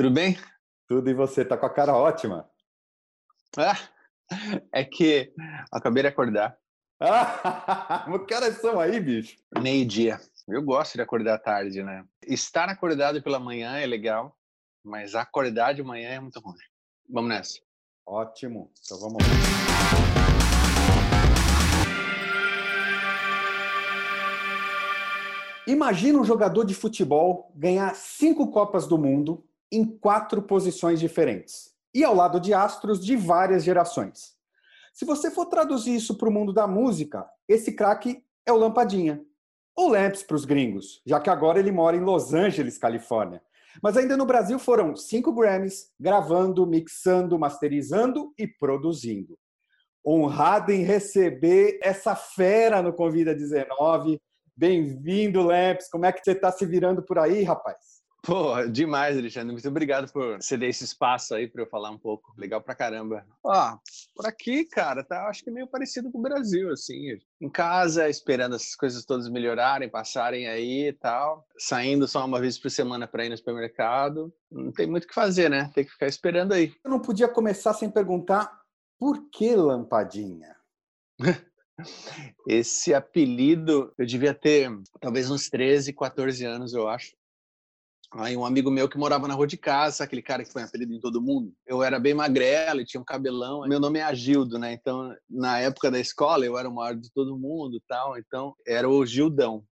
Tudo bem? Tudo e você? Tá com a cara ótima. Ah, é que acabei de acordar. Ah, que horas são aí, bicho? Meio-dia. Eu gosto de acordar tarde, né? Estar acordado pela manhã é legal, mas acordar de manhã é muito ruim. Vamos nessa. Ótimo. Então vamos lá. Imagina um jogador de futebol ganhar cinco Copas do Mundo em quatro posições diferentes e ao lado de astros de várias gerações. Se você for traduzir isso para o mundo da música, esse craque é o Lampadinha. Ou Lamps para os gringos, já que agora ele mora em Los Angeles, Califórnia. Mas ainda no Brasil foram cinco Grammys, gravando, mixando, masterizando e produzindo. Honrado em receber essa fera no Convida 19, Bem-vindo, Lamps. Como é que você está se virando por aí, rapaz? Pô, demais, Alexandre. Muito obrigado por ceder esse espaço aí para eu falar um pouco. Legal pra caramba. Ó, por aqui, cara, tá acho que meio parecido com o Brasil, assim. Em casa, esperando essas coisas todas melhorarem, passarem aí e tal. Saindo só uma vez por semana para ir no supermercado. Não tem muito o que fazer, né? Tem que ficar esperando aí. Eu não podia começar sem perguntar por que lampadinha? Esse apelido, eu devia ter talvez uns 13, 14 anos, eu acho. Aí um amigo meu que morava na rua de casa, aquele cara que foi apelido em todo mundo. Eu era bem magrelo e tinha um cabelão. Meu nome é Agildo, né? Então, na época da escola, eu era o maior de todo mundo tal. Então, era o Gildão.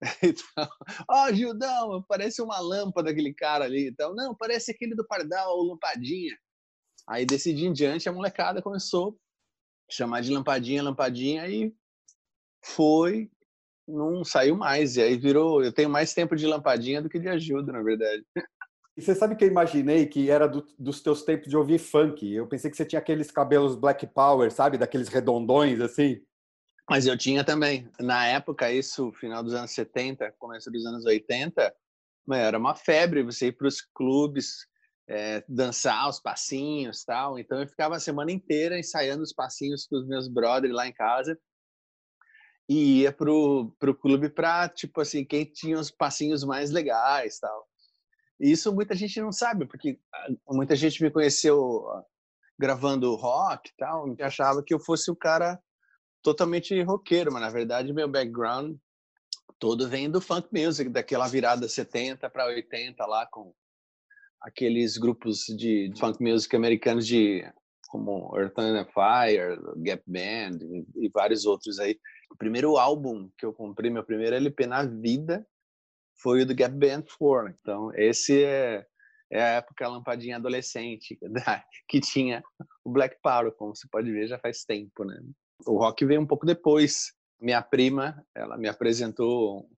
Então, ó, oh, Gildão, parece uma lâmpada aquele cara ali. Então, não, parece aquele do Pardal, o Lampadinha. Aí, desse dia em diante, a molecada começou chamar de lampadinha, lampadinha, e foi, não saiu mais. E aí virou. Eu tenho mais tempo de lampadinha do que de ajuda, na verdade. E você sabe que eu imaginei que era do, dos teus tempos de ouvir funk. Eu pensei que você tinha aqueles cabelos Black Power, sabe? Daqueles redondões assim. Mas eu tinha também. Na época, isso, final dos anos 70, começo dos anos 80, era uma febre você ir para os clubes é, dançar os passinhos tal. Então eu ficava a semana inteira ensaiando os passinhos com os meus brothers lá em casa e ia pro, pro clube para tipo assim quem tinha os passinhos mais legais tal. E isso muita gente não sabe porque ah, muita gente me conheceu ah, gravando rock tal e achava que eu fosse o cara totalmente roqueiro, mas na verdade meu background todo vem do funk music, daquela virada 70 para 80 lá com aqueles grupos de, funk music americanos de como Earth and Fire, Gap Band e, e vários outros aí. O primeiro álbum que eu comprei, meu primeiro LP na vida, foi o do Gap Band 4. Então, esse é, é a época lampadinha adolescente, que tinha o Black Power, como você pode ver, já faz tempo, né? O rock veio um pouco depois. Minha prima, ela me apresentou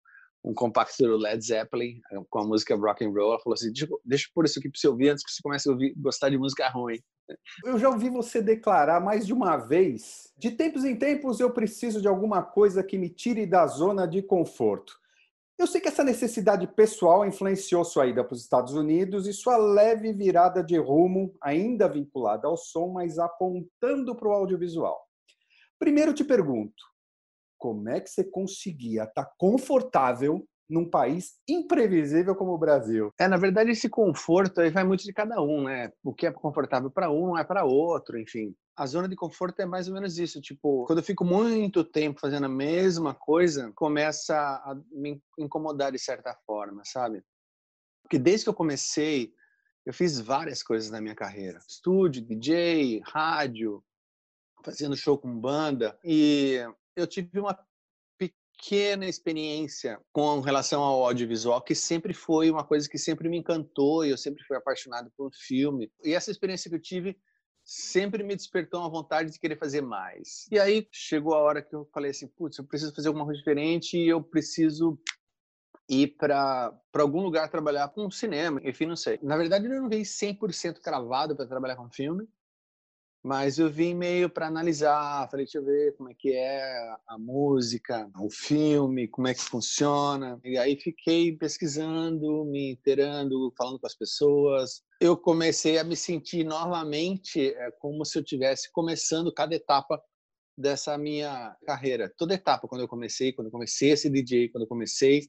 um compacto do Led Zeppelin eh, com a música rock and roll. Ela falou assim: deixa, deixa eu pôr isso aqui para você ouvir antes que você comece a ouvir, gostar de música ruim. Eu já ouvi você declarar mais de uma vez: de tempos em tempos eu preciso de alguma coisa que me tire da zona de conforto. Eu sei que essa necessidade pessoal influenciou sua ida para os Estados Unidos e sua leve virada de rumo, ainda vinculada ao som, mas apontando para o audiovisual. Primeiro te pergunto: como é que você conseguia estar tá confortável num país imprevisível como o Brasil? É, na verdade, esse conforto aí vai muito de cada um, né? O que é confortável para um não é para outro, enfim. A zona de conforto é mais ou menos isso, tipo, quando eu fico muito tempo fazendo a mesma coisa, começa a me incomodar de certa forma, sabe? Porque desde que eu comecei, eu fiz várias coisas na minha carreira. Estúdio, DJ, rádio, fazendo show com banda. E eu tive uma pequena experiência com relação ao audiovisual, que sempre foi uma coisa que sempre me encantou e eu sempre fui apaixonado por filme. E essa experiência que eu tive sempre me despertou uma vontade de querer fazer mais. E aí chegou a hora que eu falei assim, putz, eu preciso fazer alguma coisa diferente e eu preciso ir para algum lugar trabalhar com cinema, enfim, não sei. Na verdade, eu não veio 100% cravado para trabalhar com filme, mas eu vim meio para analisar, falei, deixa eu ver como é que é a música, o filme, como é que funciona. E aí fiquei pesquisando, me inteirando, falando com as pessoas. Eu comecei a me sentir novamente é, como se eu tivesse começando cada etapa dessa minha carreira. Toda etapa, quando eu comecei, quando eu comecei a ser DJ, quando eu comecei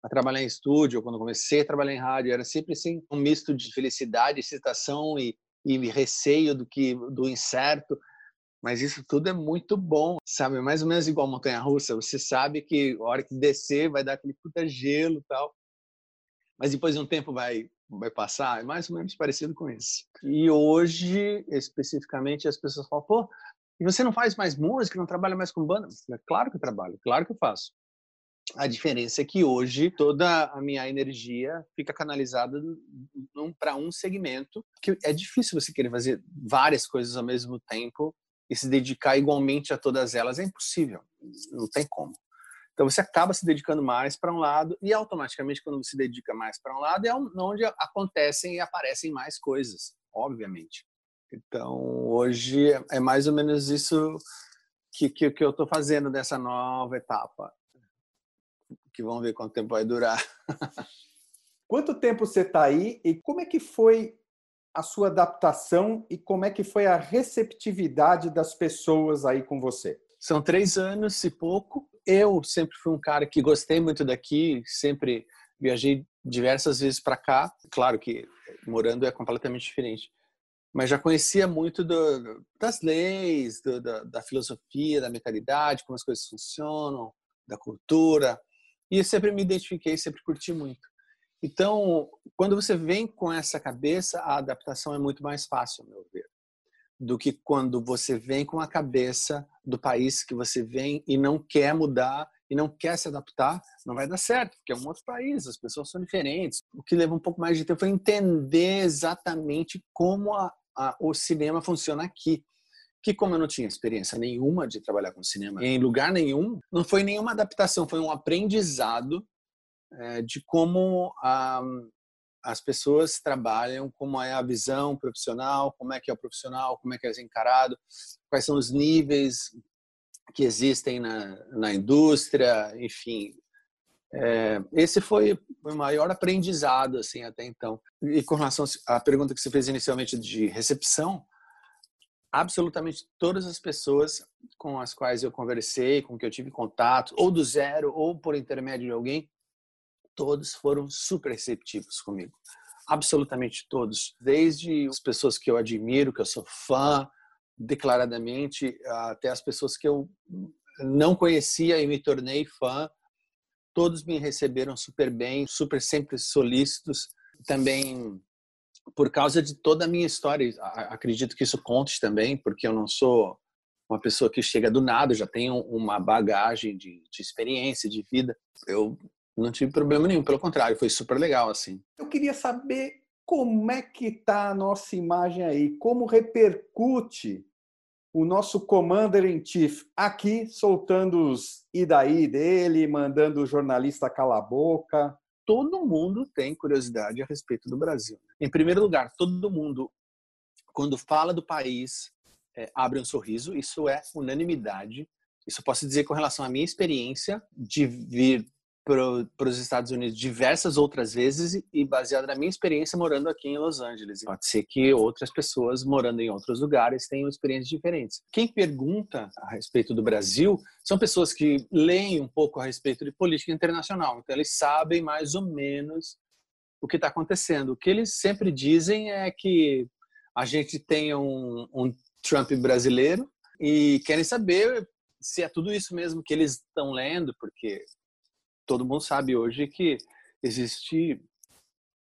a trabalhar em estúdio, quando comecei a trabalhar em rádio, era sempre assim, um misto de felicidade, excitação e, e receio do que do incerto. Mas isso tudo é muito bom, sabe? Mais ou menos igual montanha-russa. Você sabe que a hora que descer vai dar aquele puta gelo tal. Mas depois de um tempo vai vai passar. É mais ou menos parecido com isso. E hoje, especificamente, as pessoas falam, pô, e você não faz mais música, não trabalha mais com banda? Claro que eu trabalho, claro que eu faço. A diferença é que hoje toda a minha energia fica canalizada para um segmento que é difícil você querer fazer várias coisas ao mesmo tempo e se dedicar igualmente a todas elas é impossível, não tem como. Então você acaba se dedicando mais para um lado e automaticamente quando você se dedica mais para um lado é onde acontecem e aparecem mais coisas, obviamente. Então hoje é mais ou menos isso que, que, que eu estou fazendo dessa nova etapa que vamos ver quanto tempo vai durar. Quanto tempo você está aí e como é que foi a sua adaptação e como é que foi a receptividade das pessoas aí com você? São três anos e pouco. Eu sempre fui um cara que gostei muito daqui, sempre viajei diversas vezes para cá. Claro que morando é completamente diferente, mas já conhecia muito do, das leis, do, da, da filosofia, da mentalidade, como as coisas funcionam, da cultura. E sempre me identifiquei, sempre curti muito. Então, quando você vem com essa cabeça, a adaptação é muito mais fácil, meu ver, do que quando você vem com a cabeça do país que você vem e não quer mudar e não quer se adaptar, não vai dar certo, porque é um outro país, as pessoas são diferentes. O que leva um pouco mais de tempo é entender exatamente como a, a, o cinema funciona aqui que como eu não tinha experiência nenhuma de trabalhar com cinema em lugar nenhum, não foi nenhuma adaptação, foi um aprendizado é, de como a, as pessoas trabalham, como é a visão profissional, como é que é o profissional, como é que é encarado, quais são os níveis que existem na, na indústria, enfim. É, esse foi o maior aprendizado assim até então. E com relação à pergunta que você fez inicialmente de recepção, absolutamente todas as pessoas com as quais eu conversei, com que eu tive contato, ou do zero, ou por intermédio de alguém, todos foram super receptivos comigo. Absolutamente todos. Desde as pessoas que eu admiro, que eu sou fã, declaradamente, até as pessoas que eu não conhecia e me tornei fã, todos me receberam super bem, super sempre solícitos. Também por causa de toda a minha história. Acredito que isso conte também, porque eu não sou uma pessoa que chega do nada, já tenho uma bagagem de, de experiência, de vida. Eu não tive problema nenhum, pelo contrário, foi super legal assim. Eu queria saber como é que está a nossa imagem aí, como repercute o nosso commander in chief aqui soltando os e daí dele, mandando o jornalista calar a boca todo mundo tem curiosidade a respeito do Brasil. Em primeiro lugar, todo mundo, quando fala do país, é, abre um sorriso. Isso é unanimidade. Isso posso dizer com relação à minha experiência de vir para os Estados Unidos diversas outras vezes e baseado na minha experiência morando aqui em Los Angeles. Pode ser que outras pessoas morando em outros lugares tenham experiências diferentes. Quem pergunta a respeito do Brasil são pessoas que leem um pouco a respeito de política internacional, então eles sabem mais ou menos o que está acontecendo. O que eles sempre dizem é que a gente tem um, um Trump brasileiro e querem saber se é tudo isso mesmo que eles estão lendo, porque todo mundo sabe hoje que existe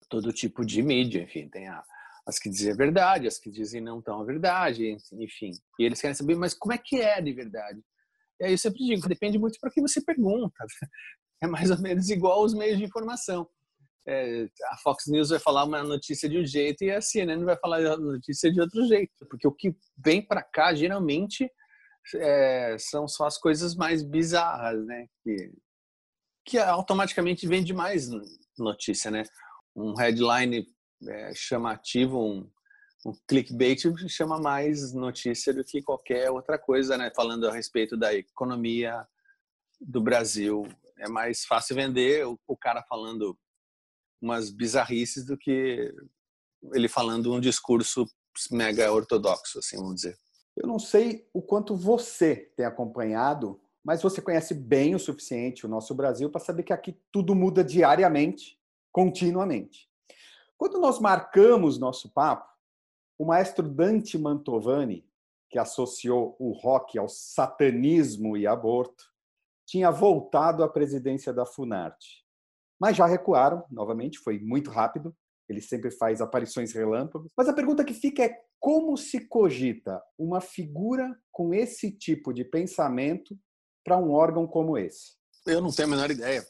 todo tipo de mídia, enfim, tem a, as que dizem a verdade, as que dizem não tão a verdade, enfim. E eles querem saber, mas como é que é de verdade? E aí eu sempre digo, depende muito para que você pergunta. É mais ou menos igual aos meios de informação. É, a Fox News vai falar uma notícia de um jeito e a CNN vai falar a notícia de outro jeito, porque o que vem para cá geralmente é, são só as coisas mais bizarras, né? Que que automaticamente vende mais notícia, né? Um headline é, chamativo, um, um clickbait chama mais notícia do que qualquer outra coisa, né? Falando a respeito da economia do Brasil. É mais fácil vender o, o cara falando umas bizarrices do que ele falando um discurso mega ortodoxo, assim, vamos dizer. Eu não sei o quanto você tem acompanhado mas você conhece bem o suficiente o nosso Brasil para saber que aqui tudo muda diariamente, continuamente. Quando nós marcamos nosso papo, o maestro Dante Mantovani, que associou o rock ao satanismo e aborto, tinha voltado à presidência da Funarte. Mas já recuaram, novamente, foi muito rápido. Ele sempre faz aparições relâmpagos. Mas a pergunta que fica é como se cogita uma figura com esse tipo de pensamento para um órgão como esse? Eu não tenho a menor ideia.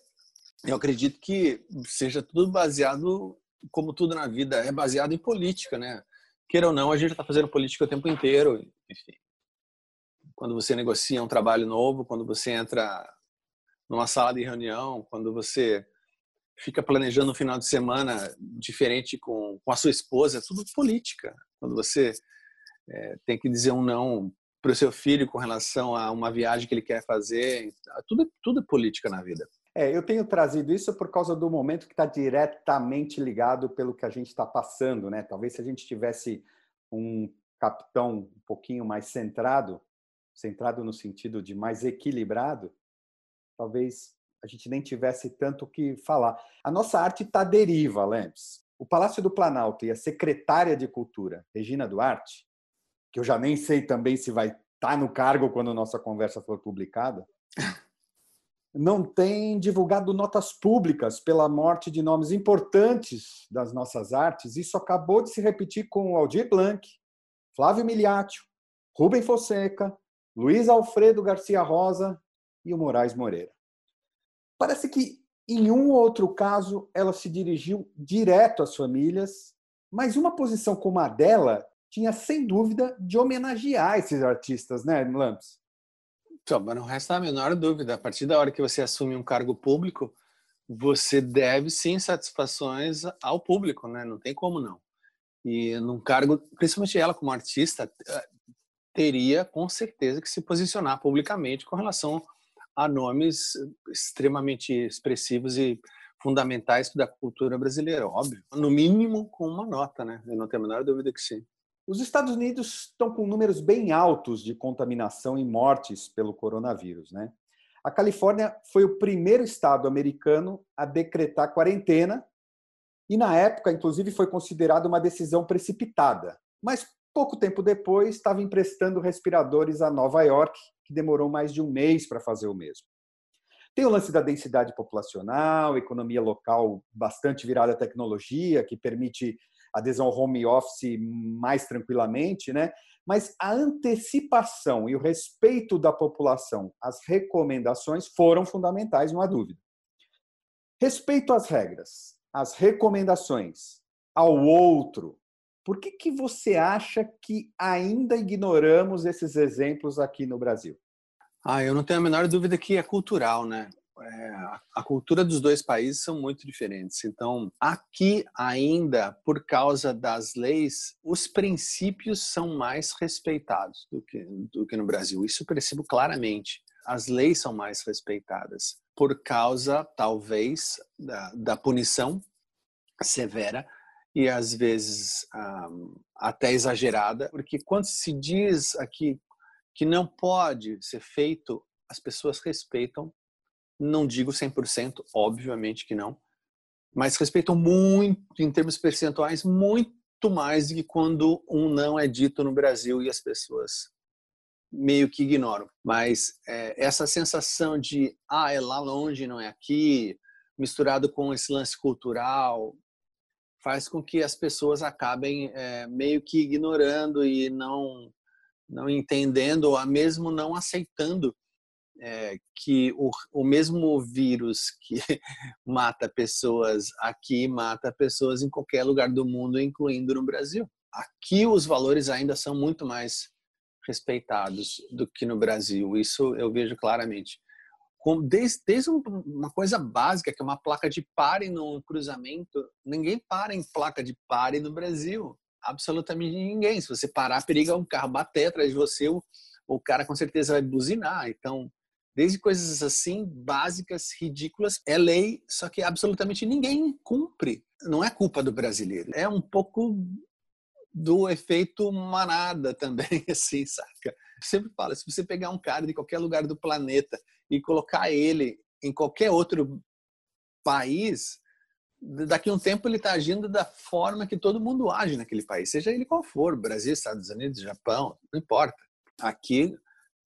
Eu acredito que seja tudo baseado, como tudo na vida, é baseado em política, né? queira ou não, a gente está fazendo política o tempo inteiro. Enfim, quando você negocia um trabalho novo, quando você entra numa sala de reunião, quando você fica planejando um final de semana diferente com, com a sua esposa, é tudo política. Quando você é, tem que dizer um não para o seu filho com relação a uma viagem que ele quer fazer, tudo, tudo é política na vida. É, eu tenho trazido isso por causa do momento que está diretamente ligado pelo que a gente está passando, né? Talvez se a gente tivesse um capitão um pouquinho mais centrado, centrado no sentido de mais equilibrado, talvez a gente nem tivesse tanto o que falar. A nossa arte está deriva, Lamps. O Palácio do Planalto e a secretária de Cultura, Regina Duarte, que eu já nem sei também se vai estar tá no cargo quando a nossa conversa for publicada, não tem divulgado notas públicas pela morte de nomes importantes das nossas artes. Isso acabou de se repetir com Aldir Blanc, Flávio Miliaccio, Rubem Fonseca, Luiz Alfredo Garcia Rosa e o Moraes Moreira. Parece que em um ou outro caso ela se dirigiu direto às famílias, mas uma posição como a dela tinha sem dúvida de homenagear esses artistas, né, Lamps? Então, não resta a menor dúvida. A partir da hora que você assume um cargo público, você deve sim satisfações ao público, né? Não tem como não. E num cargo, principalmente ela como artista, eh, teria com certeza que se posicionar publicamente com relação a nomes extremamente expressivos e fundamentais da cultura brasileira, óbvio. No mínimo com uma nota, né? Eu não tenho a menor dúvida que sim. Os Estados Unidos estão com números bem altos de contaminação e mortes pelo coronavírus. Né? A Califórnia foi o primeiro estado americano a decretar quarentena e, na época, inclusive, foi considerada uma decisão precipitada. Mas, pouco tempo depois, estava emprestando respiradores a Nova York, que demorou mais de um mês para fazer o mesmo. Tem o lance da densidade populacional, economia local bastante virada à tecnologia, que permite adesão ao home office mais tranquilamente, né? Mas a antecipação e o respeito da população às recomendações foram fundamentais, não há dúvida. Respeito às regras, às recomendações, ao outro. Por que, que você acha que ainda ignoramos esses exemplos aqui no Brasil? Ah, eu não tenho a menor dúvida que é cultural, né? É, a cultura dos dois países são muito diferentes. Então, aqui ainda, por causa das leis, os princípios são mais respeitados do que, do que no Brasil. Isso eu percebo claramente. As leis são mais respeitadas por causa, talvez, da, da punição severa e às vezes um, até exagerada, porque quando se diz aqui que não pode ser feito, as pessoas respeitam não digo 100%, obviamente que não, mas respeitam muito, em termos percentuais, muito mais do que quando um não é dito no Brasil e as pessoas meio que ignoram. Mas é, essa sensação de, ah, é lá longe, não é aqui, misturado com esse lance cultural, faz com que as pessoas acabem é, meio que ignorando e não não entendendo ou mesmo não aceitando é, que o, o mesmo vírus que mata pessoas aqui mata pessoas em qualquer lugar do mundo, incluindo no Brasil. Aqui os valores ainda são muito mais respeitados do que no Brasil. Isso eu vejo claramente. Desde, desde uma coisa básica, que é uma placa de pare no cruzamento, ninguém para em placa de pare no Brasil. Absolutamente ninguém. Se você parar, periga um carro bater atrás de você, o, o cara com certeza vai buzinar. Então, Desde coisas assim, básicas, ridículas, é lei, só que absolutamente ninguém cumpre. Não é culpa do brasileiro. É um pouco do efeito manada também, assim, saca? Eu sempre falo, se você pegar um cara de qualquer lugar do planeta e colocar ele em qualquer outro país, daqui a um tempo ele está agindo da forma que todo mundo age naquele país, seja ele qual for, Brasil, Estados Unidos, Japão, não importa. Aqui,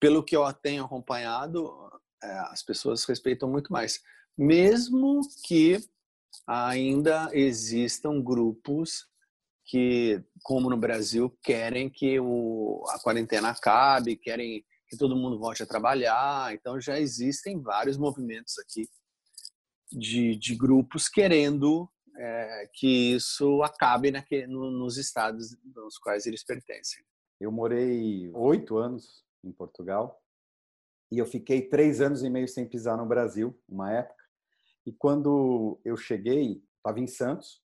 pelo que eu tenho acompanhado, é, as pessoas respeitam muito mais, mesmo que ainda existam grupos que, como no Brasil, querem que o, a quarentena acabe, querem que todo mundo volte a trabalhar. Então já existem vários movimentos aqui de, de grupos querendo é, que isso acabe no, nos estados nos quais eles pertencem. Eu morei oito anos em Portugal e eu fiquei três anos e meio sem pisar no Brasil, uma época. E quando eu cheguei, estava em Santos,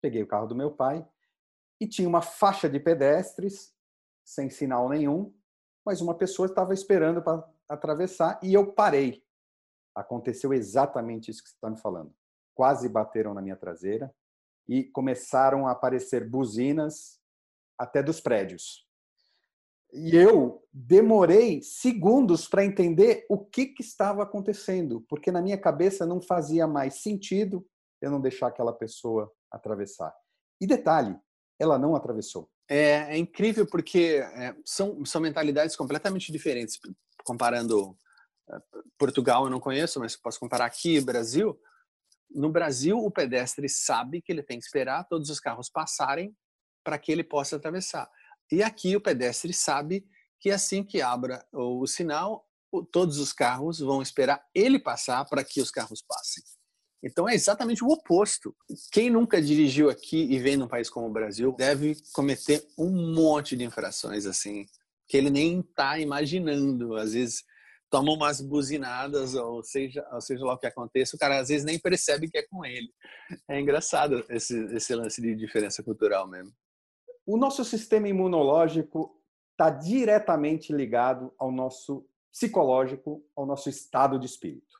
peguei o carro do meu pai e tinha uma faixa de pedestres sem sinal nenhum, mas uma pessoa estava esperando para atravessar e eu parei. Aconteceu exatamente isso que você está me falando. Quase bateram na minha traseira e começaram a aparecer buzinas até dos prédios. E eu demorei segundos para entender o que, que estava acontecendo, porque na minha cabeça não fazia mais sentido eu não deixar aquela pessoa atravessar. E detalhe, ela não atravessou. É, é incrível porque é, são, são mentalidades completamente diferentes. Comparando Portugal eu não conheço, mas posso comparar aqui Brasil. No Brasil, o pedestre sabe que ele tem que esperar todos os carros passarem para que ele possa atravessar. E aqui o pedestre sabe que assim que abra o sinal, todos os carros vão esperar ele passar para que os carros passem. Então é exatamente o oposto. Quem nunca dirigiu aqui e vem num país como o Brasil deve cometer um monte de infrações assim que ele nem está imaginando. Às vezes toma umas buzinadas, ou seja, ou seja lá o que aconteça, o cara às vezes nem percebe que é com ele. É engraçado esse, esse lance de diferença cultural mesmo. O nosso sistema imunológico está diretamente ligado ao nosso psicológico, ao nosso estado de espírito.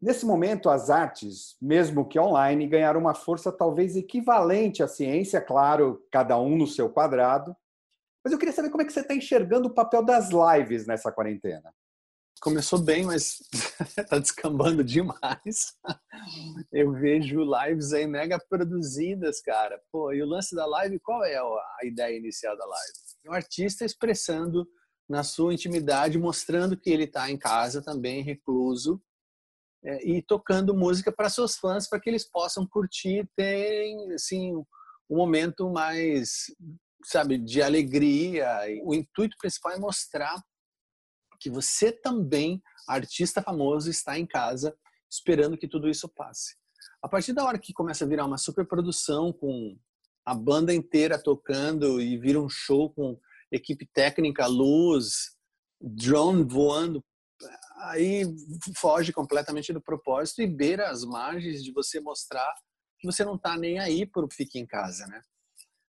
Nesse momento, as artes, mesmo que online, ganharam uma força talvez equivalente à ciência, claro, cada um no seu quadrado. Mas eu queria saber como é que você está enxergando o papel das lives nessa quarentena começou bem, mas tá descambando demais. Eu vejo lives aí mega produzidas, cara. Pô, e o lance da live, qual é a ideia inicial da live? Um artista expressando na sua intimidade, mostrando que ele está em casa também, recluso, é, e tocando música para seus fãs, para que eles possam curtir, terem assim um momento mais, sabe, de alegria. O intuito principal é mostrar que você também, artista famoso, está em casa esperando que tudo isso passe. A partir da hora que começa a virar uma superprodução com a banda inteira tocando e vira um show com equipe técnica, luz, drone voando, aí foge completamente do propósito e beira as margens de você mostrar que você não está nem aí por fique em casa, né?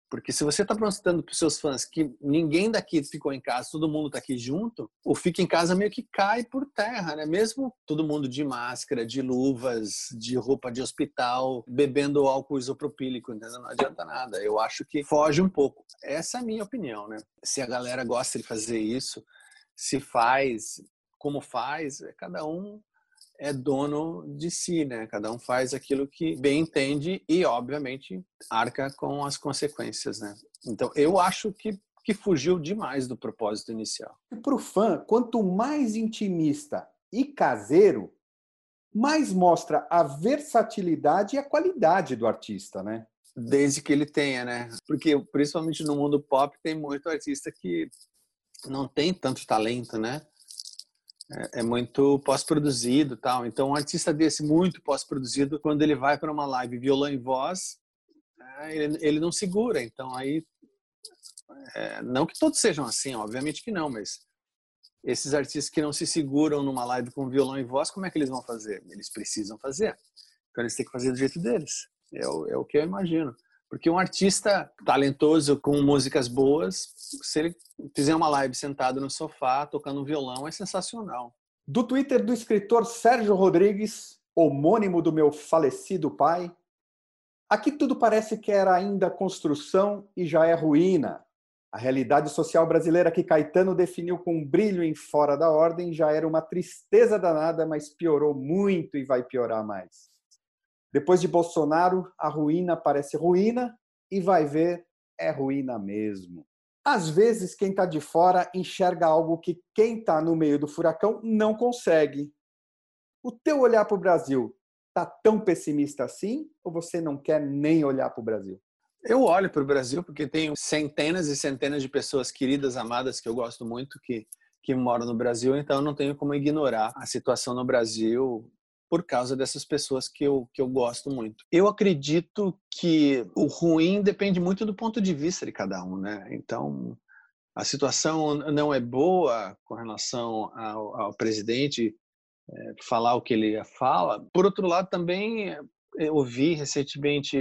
Porque se você está mostrando para os seus fãs que ninguém daqui ficou em casa, todo mundo está aqui junto, o fica em casa meio que cai por terra, né? Mesmo todo mundo de máscara, de luvas, de roupa de hospital, bebendo álcool isopropílico, entendeu? não adianta nada. Eu acho que foge um pouco. Essa é a minha opinião, né? Se a galera gosta de fazer isso, se faz como faz, é cada um é dono de si, né? Cada um faz aquilo que bem entende e, obviamente, arca com as consequências, né? Então, eu acho que, que fugiu demais do propósito inicial. Para o fã, quanto mais intimista e caseiro, mais mostra a versatilidade e a qualidade do artista, né? Desde que ele tenha, né? Porque, principalmente no mundo pop, tem muito artista que não tem tanto talento, né? É, é muito pós-produzido tal. Então, um artista desse muito pós-produzido, quando ele vai para uma live violão e voz, é, ele, ele, não segura. Então, aí, é, não que todos sejam assim, obviamente que não, mas esses artistas que não se seguram numa live com violão e voz, como é que eles vão fazer? Eles precisam fazer. Então, eles têm que fazer do jeito deles. É o, é o que eu imagino. Porque um artista talentoso com músicas boas, se ele fizer uma live sentado no sofá tocando um violão, é sensacional. Do Twitter do escritor Sérgio Rodrigues, homônimo do meu falecido pai, aqui tudo parece que era ainda construção e já é ruína. A realidade social brasileira que Caetano definiu com um brilho em fora da ordem já era uma tristeza danada, mas piorou muito e vai piorar mais. Depois de Bolsonaro, a ruína parece ruína e vai ver, é ruína mesmo. Às vezes, quem está de fora enxerga algo que quem está no meio do furacão não consegue. O teu olhar para o Brasil está tão pessimista assim ou você não quer nem olhar para o Brasil? Eu olho para o Brasil porque tenho centenas e centenas de pessoas queridas, amadas, que eu gosto muito, que, que moram no Brasil, então eu não tenho como ignorar a situação no Brasil por causa dessas pessoas que eu, que eu gosto muito. Eu acredito que o ruim depende muito do ponto de vista de cada um, né? Então, a situação não é boa com relação ao, ao presidente é, falar o que ele fala. Por outro lado, também ouvi recentemente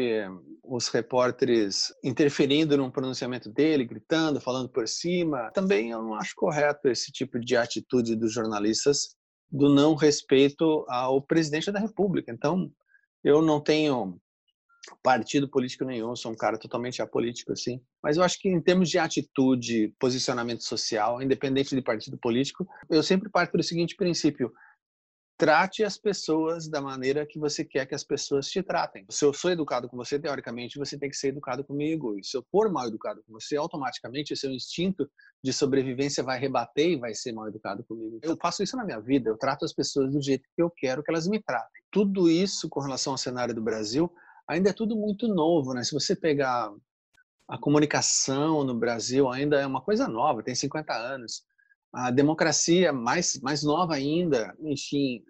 os repórteres interferindo no pronunciamento dele, gritando, falando por cima. Também eu não acho correto esse tipo de atitude dos jornalistas do não respeito ao presidente da República. Então, eu não tenho partido político nenhum, sou um cara totalmente apolítico assim. Mas eu acho que em termos de atitude, posicionamento social, independente de partido político, eu sempre parto do seguinte princípio: trate as pessoas da maneira que você quer que as pessoas te tratem. Se eu sou educado com você, teoricamente, você tem que ser educado comigo. E se eu for mal educado com você, automaticamente o seu instinto de sobrevivência vai rebater e vai ser mal educado comigo. Eu faço isso na minha vida, eu trato as pessoas do jeito que eu quero que elas me tratem. Tudo isso com relação ao cenário do Brasil ainda é tudo muito novo, né? Se você pegar a comunicação no Brasil ainda é uma coisa nova, tem 50 anos a democracia mais, mais nova ainda, enfim,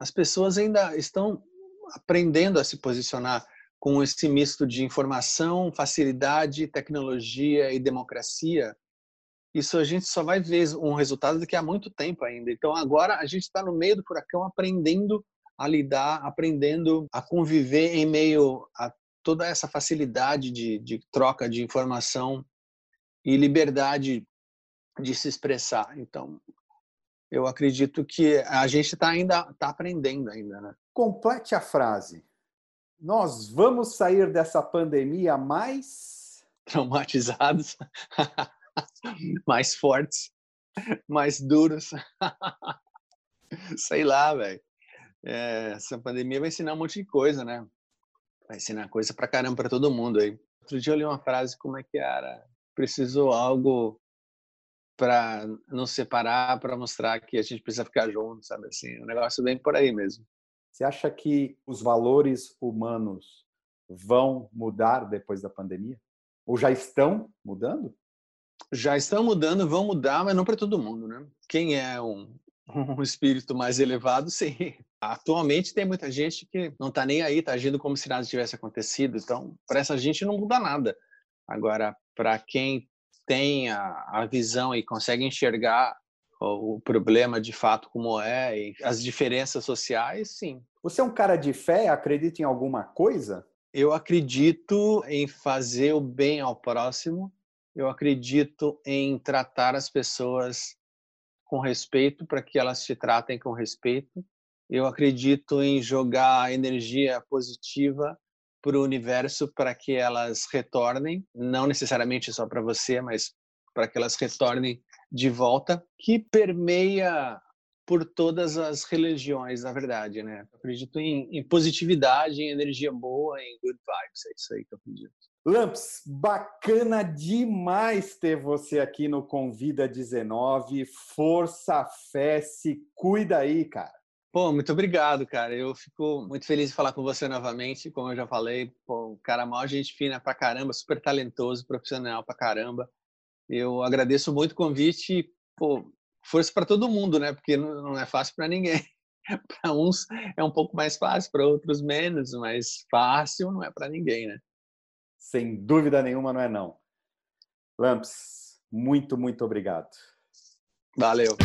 as pessoas ainda estão aprendendo a se posicionar com esse misto de informação, facilidade, tecnologia e democracia. Isso a gente só vai ver um resultado daqui a muito tempo ainda. Então agora a gente está no meio do furacão aprendendo a lidar, aprendendo a conviver em meio a toda essa facilidade de, de troca de informação e liberdade de se expressar. Então, eu acredito que a gente está ainda tá aprendendo ainda, né? Complete a frase. Nós vamos sair dessa pandemia mais traumatizados, mais fortes, mais duros. Sei lá, velho. É, essa pandemia vai ensinar um monte de coisa, né? Vai ensinar coisa pra caramba pra todo mundo aí. Outro dia eu li uma frase, como é que era? Precisou algo para não separar, para mostrar que a gente precisa ficar junto, sabe assim? O negócio vem por aí mesmo. Você acha que os valores humanos vão mudar depois da pandemia? Ou já estão mudando? Já estão mudando, vão mudar, mas não para todo mundo, né? Quem é um, um espírito mais elevado, sim. Atualmente tem muita gente que não está nem aí, está agindo como se nada tivesse acontecido. Então, para essa gente não muda nada. Agora, para quem tem a, a visão e consegue enxergar o, o problema de fato como é e as diferenças sociais, sim. Você é um cara de fé? Acredita em alguma coisa? Eu acredito em fazer o bem ao próximo. Eu acredito em tratar as pessoas com respeito para que elas te tratem com respeito. Eu acredito em jogar energia positiva para o universo para que elas retornem, não necessariamente só para você, mas para que elas retornem de volta, que permeia por todas as religiões, na verdade, né? Eu acredito em, em, positividade, em energia boa, em good vibes, é isso aí que eu acredito. Lamps, bacana demais ter você aqui no Convida 19. Força, fé, se cuida aí, cara. Pô, muito obrigado, cara. Eu fico muito feliz de falar com você novamente. Como eu já falei, pô, o cara maior gente fina pra caramba, super talentoso, profissional pra caramba. Eu agradeço muito o convite. Pô, força para todo mundo, né? Porque não é fácil para ninguém. para uns é um pouco mais fácil, para outros menos, mas fácil não é para ninguém, né? Sem dúvida nenhuma, não é não. Lamps, muito, muito obrigado. Valeu.